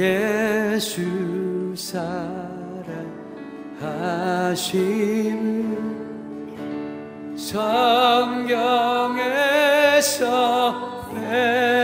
예수 사랑하심 성경에서 배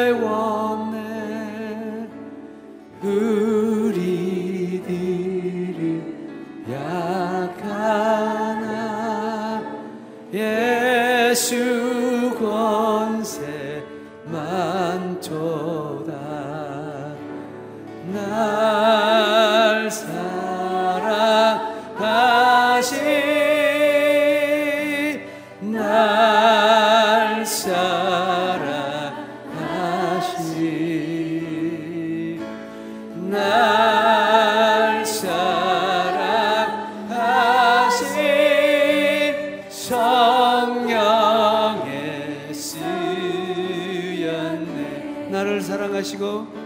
사랑하시고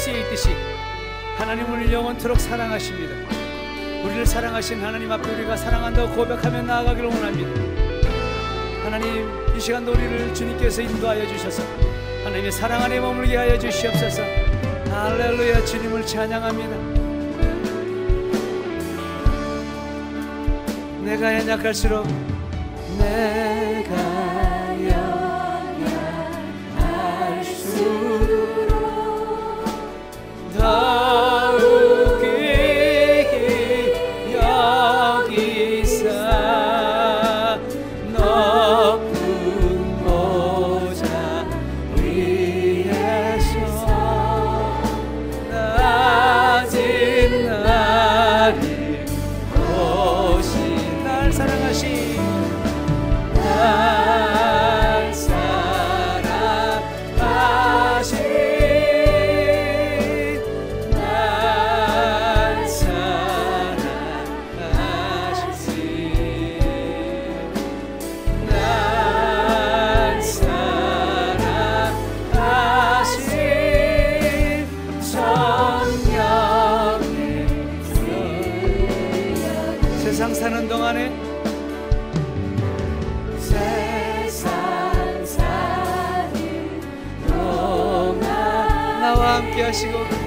쓰여 있듯이 하나님을 영원토록 사랑하십니다. 우리를 사랑하신 하나님 앞에 우리가 사랑한다고 고백하며 나아가기를 원합니다. 하나님 이 시간도 우리를 주님께서 인도하여 주셔서 하나님의 사랑 안에 머물게 하여 주시옵소서. 할렐루야 주님을 찬양합니다. 내가 연약할수록 내가 나와 함께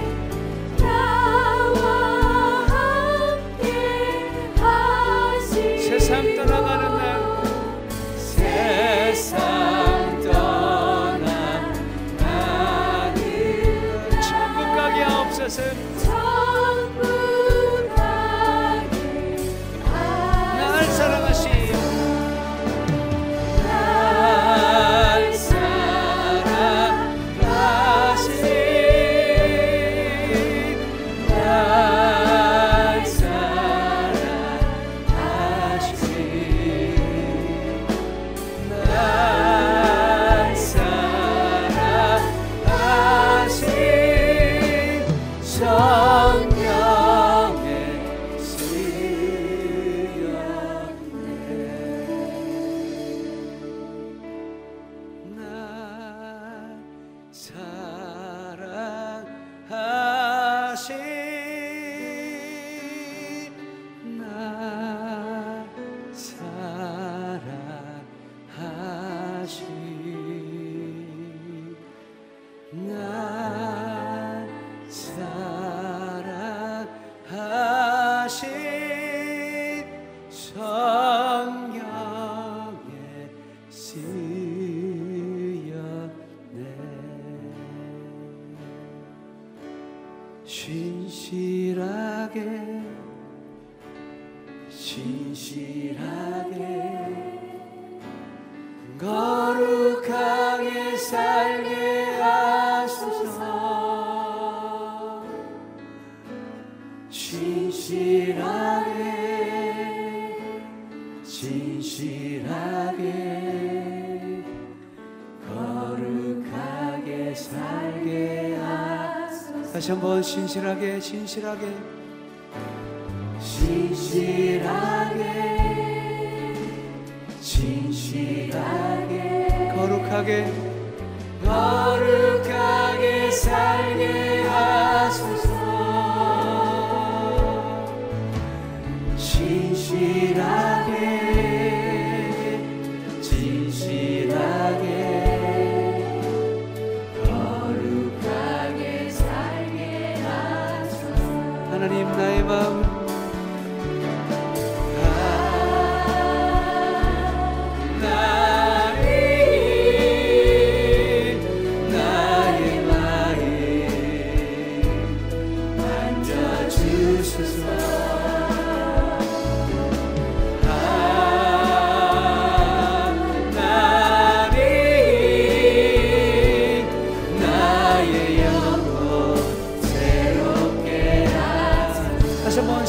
사 다시 한번 신실하게 신실하게. 신실하게 신실하게. 거룩하게. 거룩하게 살게 하라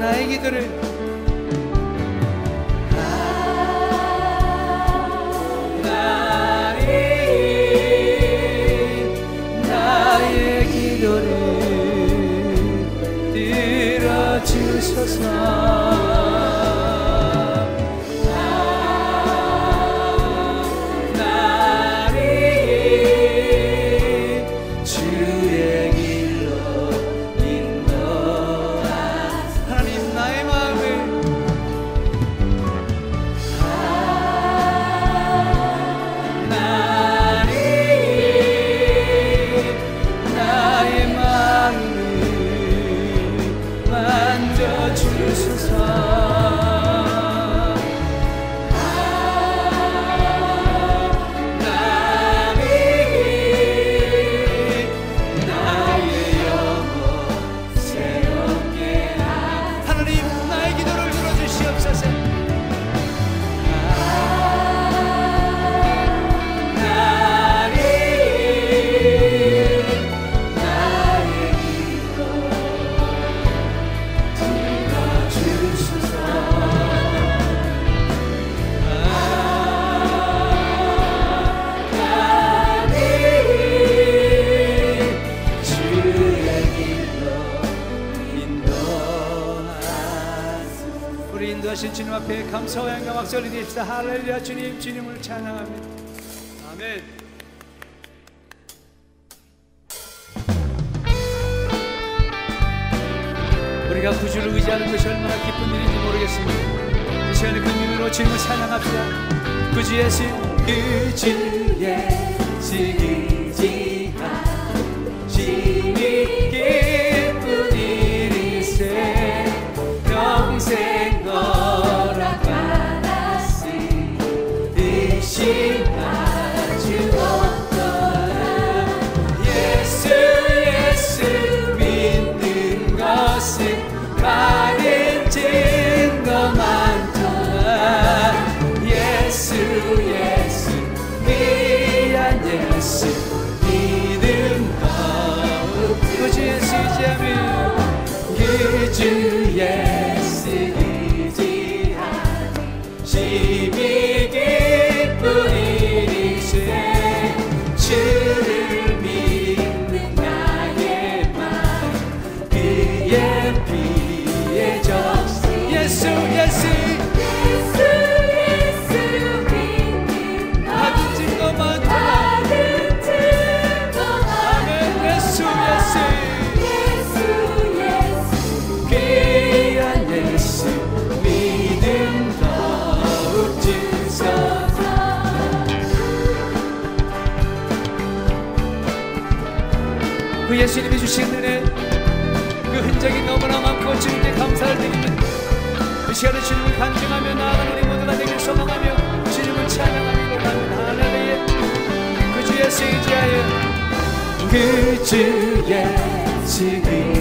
나의 기도를 의지의 신 의지의 신 예수님이 주신 은혜 그 흔적이 너무나 많고 주님께 감사를 드립니다 그 시간에 주님을 간증하며 나아가는 우리 모두가 되길 소망하며 주님을 찬양하며 원합니다. 할렐루야. 그 주의 세지하여. 그 주의 지지라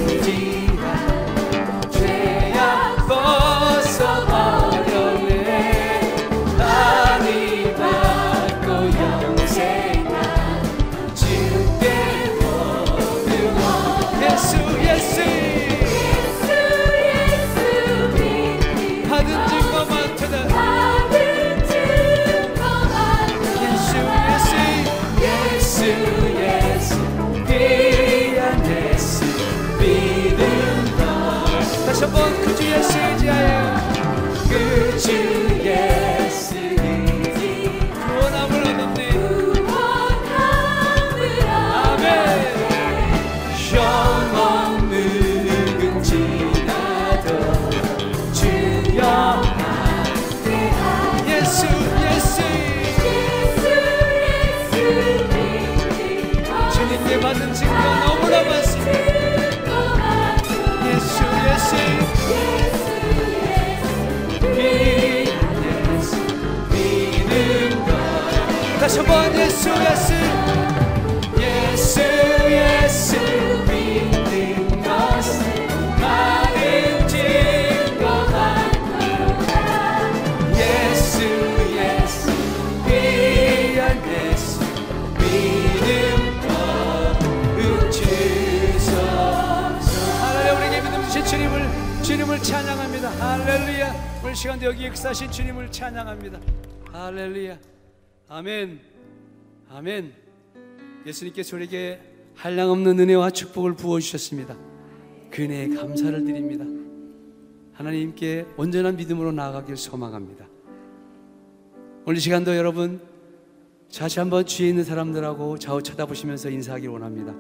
다시 한번 예수 예수. 예수 예수. 믿는 것은 많은 증거 많도다 예수 예수. 귀한 예수. 믿음 것 주소서. 할렐루야 우리에게 믿음 주신 주님을 주님을 찬양합니다. 할렐루야. 오늘 시간도 여기 역사하신 주님을 찬양합니다. 할렐루야 아멘. 아멘. 예수님께서 우리에게 한량없는 은혜와 축복을 부어 주셨습니다. 그 은혜에 감사를 드립니다. 하나님께 온전한 믿음으로 나아가길 소망합니다. 오늘 이 시간도 여러분 다시 한번 주위에 있는 사람들하고 좌우 쳐다보시면서 인사하길 원합니다.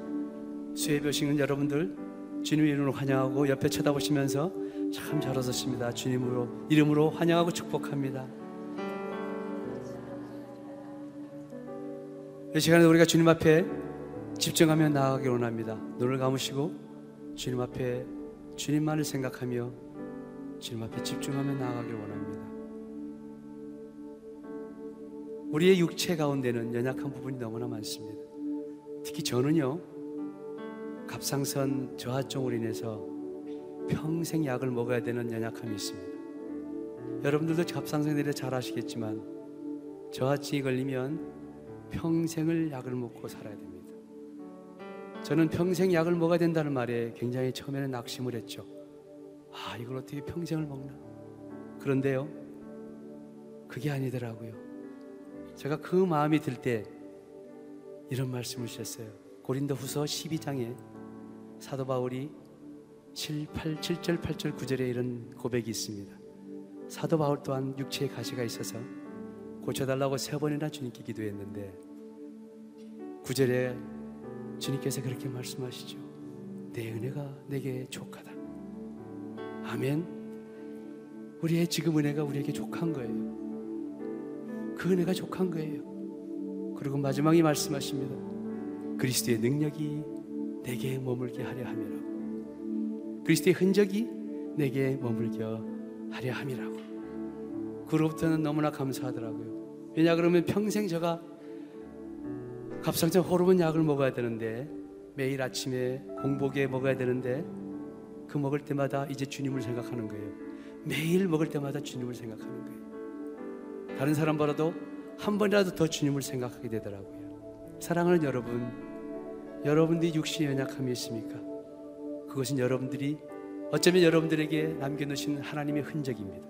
수혜벼식은 여러분들 주님의 이름으로 환영하고 옆에 쳐다보시면서 참잘 웃으십니다. 주님으로 이름으로 환영하고 축복합니다. 이 시간에 우리가 주님 앞에 집중하며 나아가길 원합니다. 눈을 감으시고 주님 앞에 주님만을 생각하며 주님 앞에 집중하며 나아가길 원합니다. 우리의 육체 가운데는 연약한 부분이 너무나 많습니다. 특히 저는요, 갑상선 저하증으로 인해서 평생 약을 먹어야 되는 연약함이 있습니다. 여러분들도 갑상선에 대해 잘 아시겠지만 저하증이 걸리면 평생을 약을 먹고 살아야 됩니다. 저는 평생 약을 먹어야 된다는 말에 굉장히 처음에는 낙심을 했죠. 아, 이걸 어떻게 평생을 먹나? 그런데요, 그게 아니더라고요. 제가 그 마음이 들 때 이런 말씀을 주셨어요. 고린도 후서 12장에 사도 바울이 7, 8, 7절, 8절, 9절에 이런 고백이 있습니다. 사도 바울 또한 육체의 가시가 있어서 고쳐달라고 세 번이나 주님께 기도했는데 9절에 주님께서 그렇게 말씀하시죠. 내 은혜가 내게 족하다. 아멘. 우리의 지금 은혜가 우리에게 족한 거예요. 그 은혜가 족한 거예요. 그리고 마지막에 말씀하십니다. 그리스도의 능력이 내게 머물게 하려 함이라고. 그리스도의 흔적이 내게 머물게 하려 함이라고. 그로부터는 너무나 감사하더라고요. 왜냐 그러면 평생 제가 갑상선 호르몬 약을 먹어야 되는데 매일 아침에 공복에 먹어야 되는데 그 먹을 때마다 이제 주님을 생각하는 거예요. 매일 먹을 때마다 주님을 생각하는 거예요. 다른 사람보다도 한 번이라도 더 주님을 생각하게 되더라고요. 사랑하는 여러분, 여러분들이 육신에 연약함이 있습니까? 그것은 여러분들이 어쩌면 여러분들에게 남겨놓으신 하나님의 흔적입니다.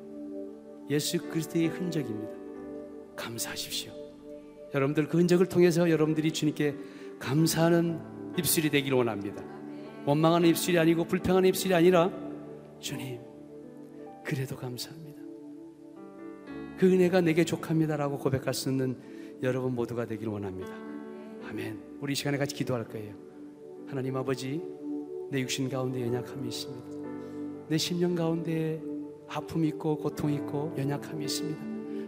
예수 그리스도의 흔적입니다. 감사하십시오. 여러분들 그 흔적을 통해서 여러분들이 주님께 감사하는 입술이 되기를 원합니다. 원망하는 입술이 아니고 불평하는 입술이 아니라 주님, 그래도 감사합니다. 그 은혜가 내게 족합니다라고 고백할 수 있는 여러분 모두가 되기를 원합니다. 아멘. 우리 이 시간에 같이 기도할 거예요. 하나님 아버지, 내 육신 가운데 연약함이 있습니다. 내 심령 가운데 아픔이 있고 고통이 있고 연약함이 있습니다.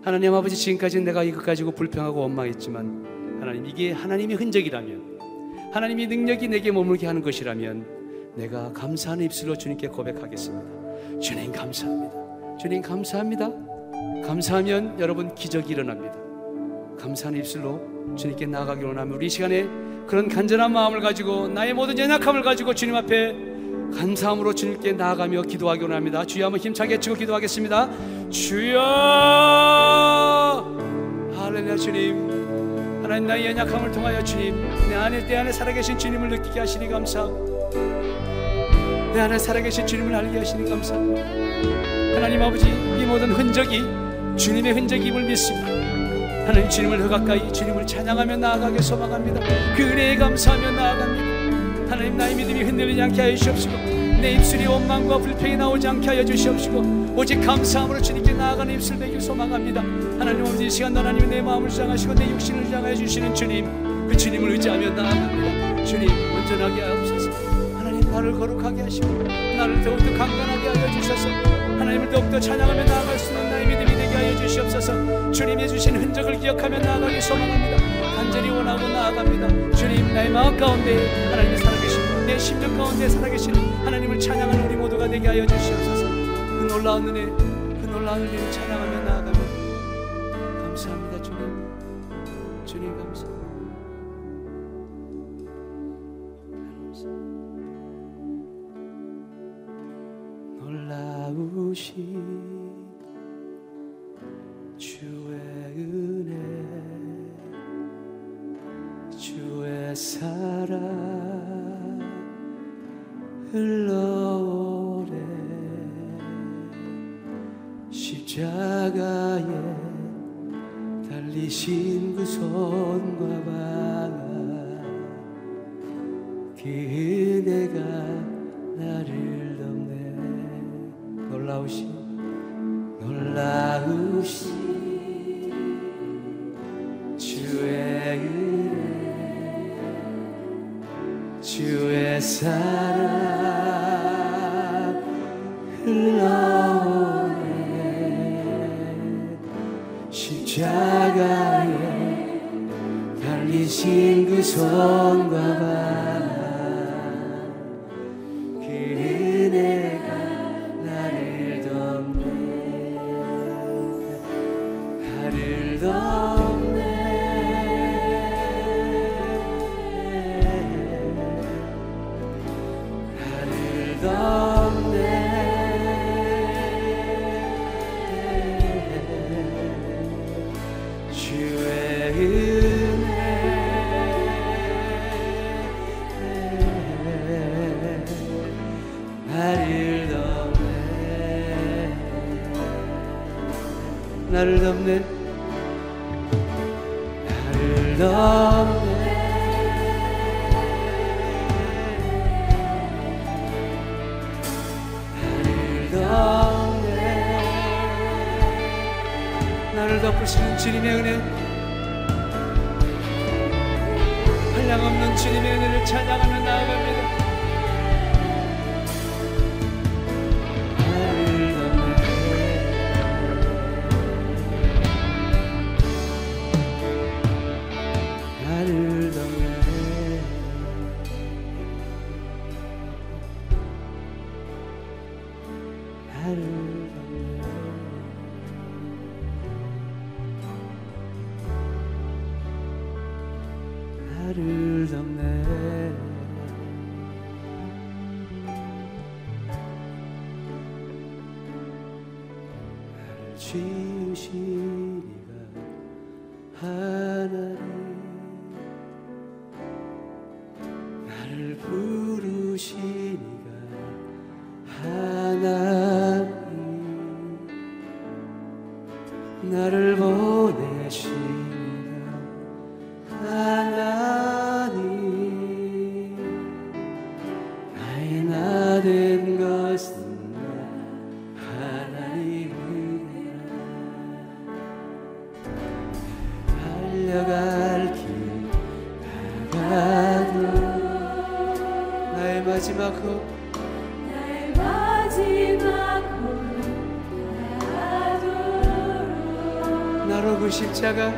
하나님 아버지 지금까지 내가 이것 가지고 불평하고 원망했지만 하나님 이게 하나님의 흔적이라면 하나님이 능력이 내게 머물게 하는 것이라면 내가 감사하는 입술로 주님께 고백하겠습니다. 주님 감사합니다. 주님 감사합니다. 감사하면 여러분 기적이 일어납니다. 감사하는 입술로 주님께 나아가기 원하면 우리 시간에 그런 간절한 마음을 가지고 나의 모든 연약함을 가지고 주님 앞에 감사함으로 주님께 나아가며 기도하기 원합니다. 주여 한번 힘차게 치고 기도하겠습니다. 주여 할렐루야 주님 하나님 나의 연약함을 통하여 주님 내 안에 내 안에 살아계신 주님을 느끼게 하시니 감사하고 내 안에 살아계신 주님을 알게 하시니 감사합니다. 하나님 아버지 이 모든 흔적이 주님의 흔적임을 믿습니다. 하나님 주님을 더 가까이 주님을 찬양하며 나아가게 소망합니다. 그 은혜에 감사하며 나아갑니다. 하나님 나의 믿음이 흔들리지 않게 하여 주시옵시고 내 입술이 원망과 불평이 나오지 않게 하여 주시옵시고 오직 감사함으로 주님께 나아가는 입술 되길 소망합니다. 하나님 아버지 이 시간 하나님 내 마음을 주장하시고 내 육신을 주장하여 주시는 주님 그 주님을 의지하며 나아갑니다. 주님 온전하게 하옵소서. 하나님 나를 거룩하게 하시고 나를 더욱더 강건하게 하여 주셔서 하나님을 더욱더 찬양하며 나아갈 수 있는 나의 믿음이 되게 하여 주시옵소서 주님이 주신 흔적을 기억하며 나아가기 소망합니다 간절히 원하고 나아갑니다 주님 나의 마음 가운데 하나님이 살아 내 심령 가운데 살아계시는 하나님을 찬양하는 우리 모두가 되게 하여 주시옵소서. 그 놀라운 은혜 그 놀라운 은혜를 찬양하며 사랑 흘러오네. 십자가에 달리신 그 손과 나를 덮네. 나를 덮네. 나를 덮으시는 주님의 은혜. 한량없는 주님의 은혜를 찬양하며 나아갑니다 나를 덮네. 나를 덮 달려갈 길 나가도. 나의 마지막 호흡 나의 마지막 호흡 십자가 나로 그 십자가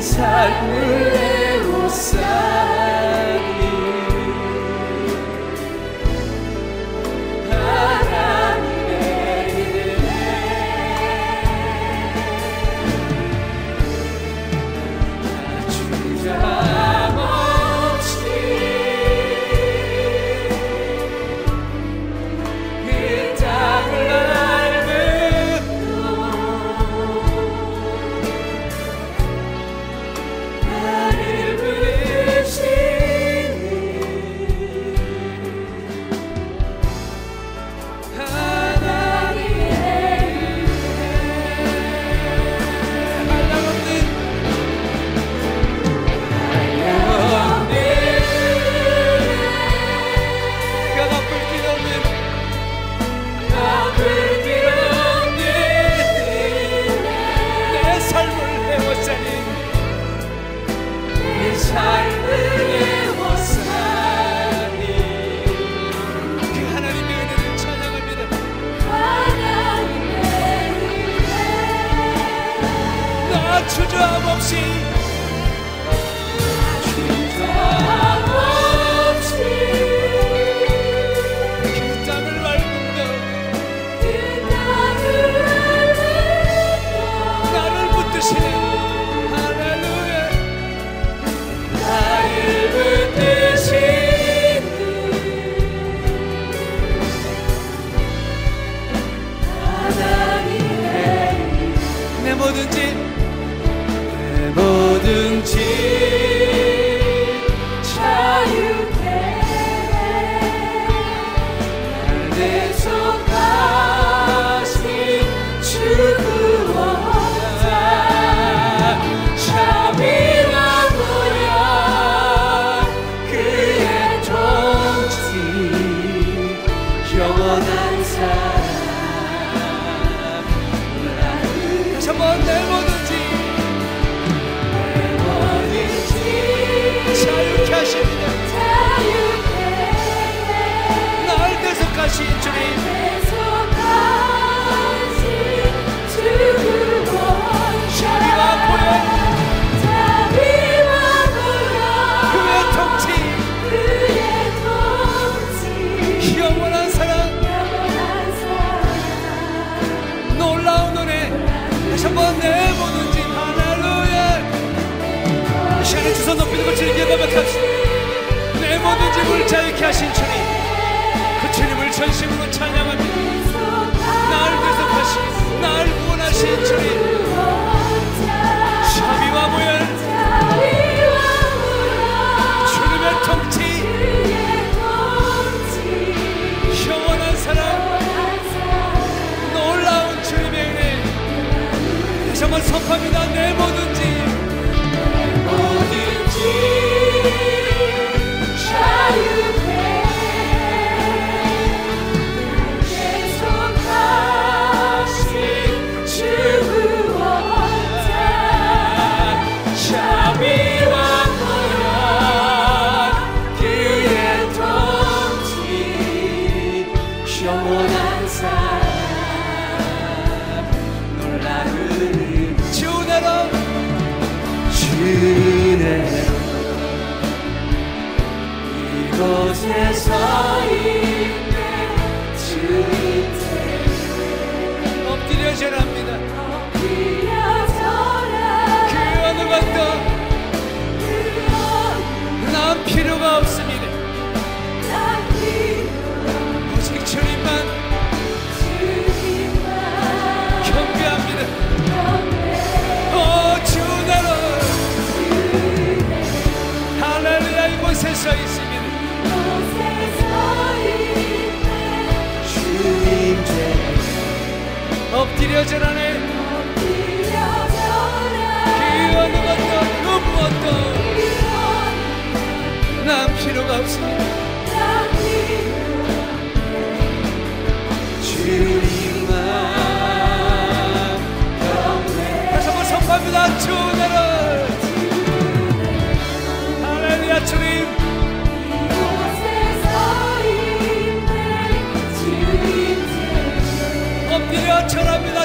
삶을 내로 살리 내 모든지, 내 모든지. 자유케 하신 주님 그 주님을 전심으로 찬양합니다. 나를 대속하신 나를 구원하신 주님. 자비와 무열 주님의 통치. 영원한 사랑. 놀라운 주님의 은혜. 다시 한번 선포합니다. 내 모든 shall you. 엎드려 전하네. 그 어느 것도 그 무엇도 난 필요가 없습니다. 주님만 다시 한번 선포합니다. 주. 절합니다.